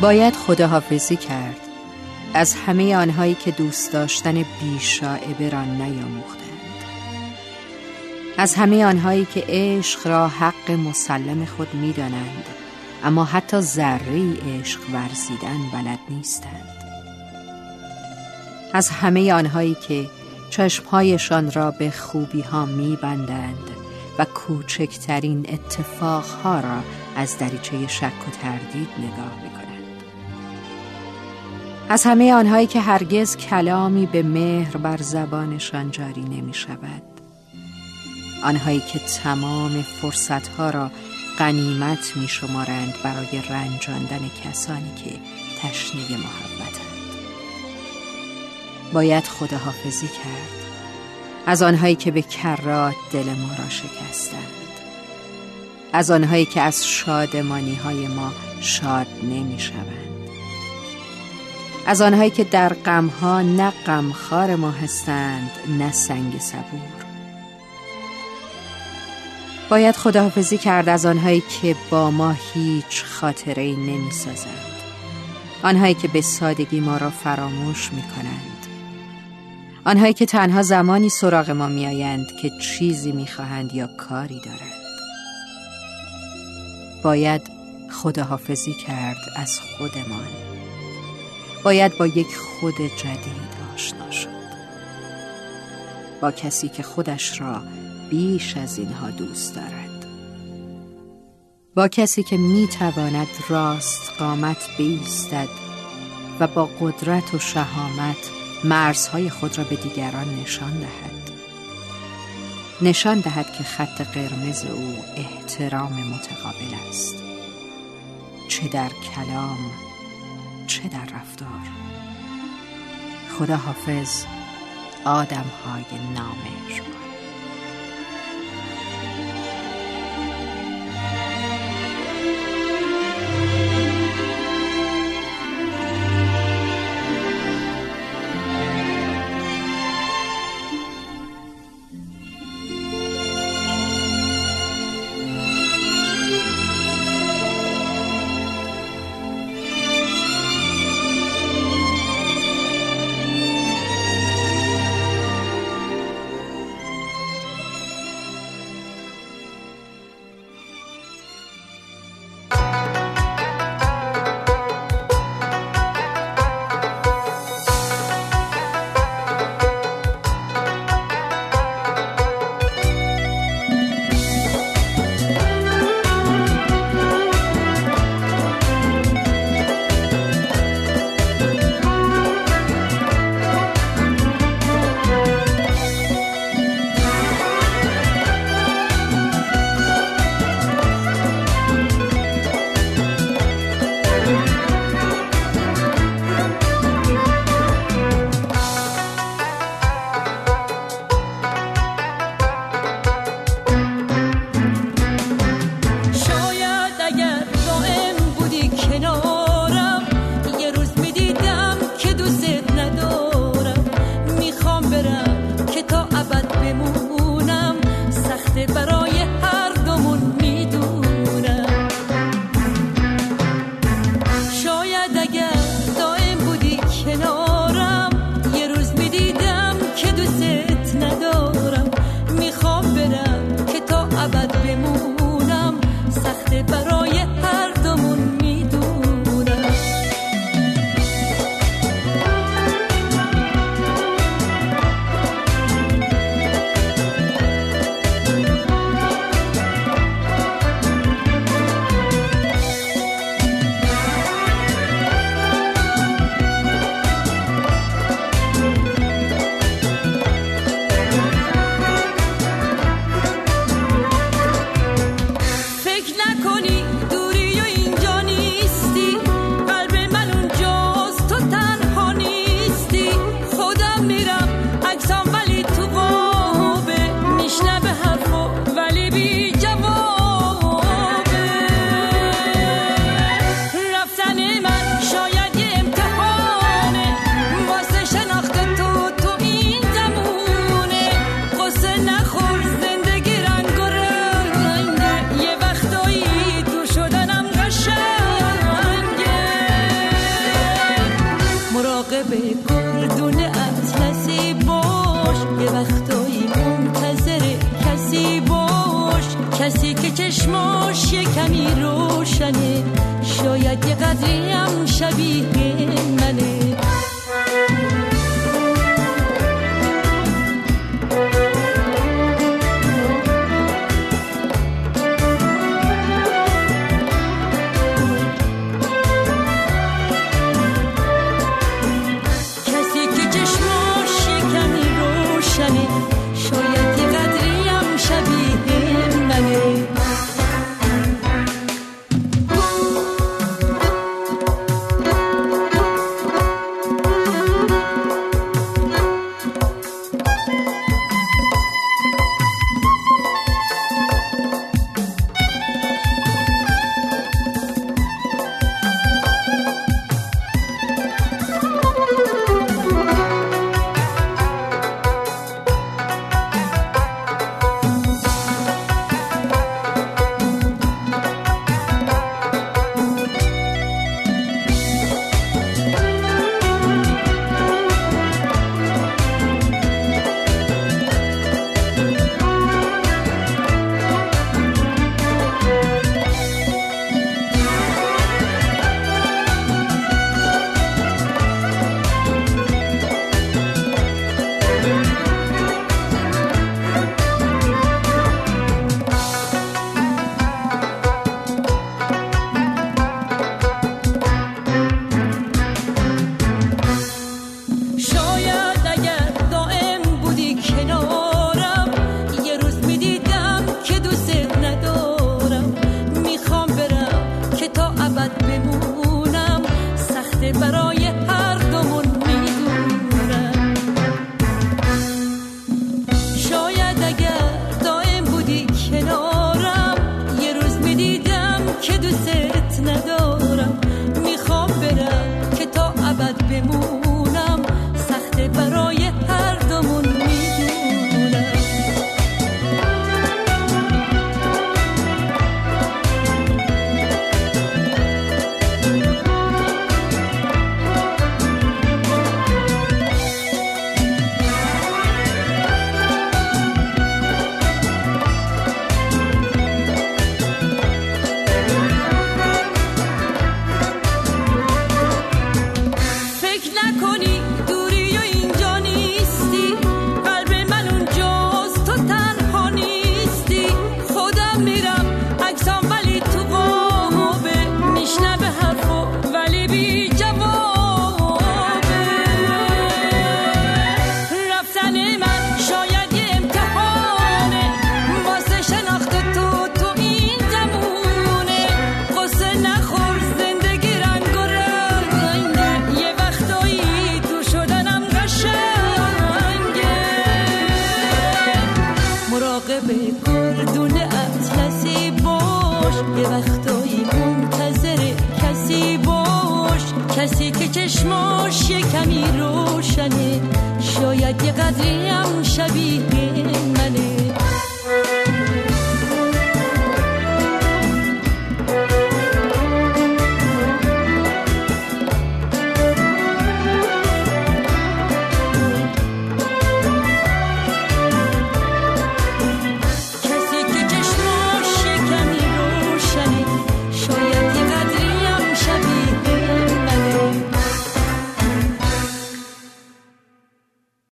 باید خداحافظی کرد. از همه آنهایی که دوست داشتن بیشاعبه را نیاموختند. از همه آنهایی که عشق را حق مسلم خود می‌دانند اما حتی ذره عشق ورزیدن بلد نیستند. از همه آنهایی که چشمهایشان را به خوبی ها می بندند و کوچکترین اتفاقها را از دریچه شک و تردید نگاه. از همه آنهایی که هرگز کلامی به مهر بر زبانشان جاری نمی شود. آنهایی که تمام فرصتها را قنیمت می شمارند برای رنجاندن کسانی که تشنه محبتند. باید خداحافظی کرد از آنهایی که به کرات دل ما را شکستند. از آنهایی که از شادمانی های ما شاد نمی شوند. از آنهایی که در غمها نه غمخوار ما هستند نه سنگ صبور. باید خداحافظی کرد از آنهایی که با ما هیچ خاطره ای نمی سازند آنهایی که به سادگی ما را فراموش می کنند آنهایی که تنها زمانی سراغ ما می آیند که چیزی می خواهند یا کاری دارند. باید خداحافظی کرد از خودمان. باید با یک خود جدید آشنا شد. با کسی که خودش را بیش از اینها دوست دارد. با کسی که می تواند راست قامت بیستد و با قدرت و شهامت مرزهای خود را به دیگران نشان دهد. نشان دهد که خط قرمز او احترام متقابل است. چه در کلام چه در رفتار؟ خدا حافظ آدم های نامهربان برای هر دومون می‌دونم شاید اگر دائم بودی کنارم یه روز می‌دیدم که دوستت ندارم. می‌خوام برم که تا ابد بمونم سخت برای کسی که چشماش کمی روشنه شاید یه قدری هم شبیه منه.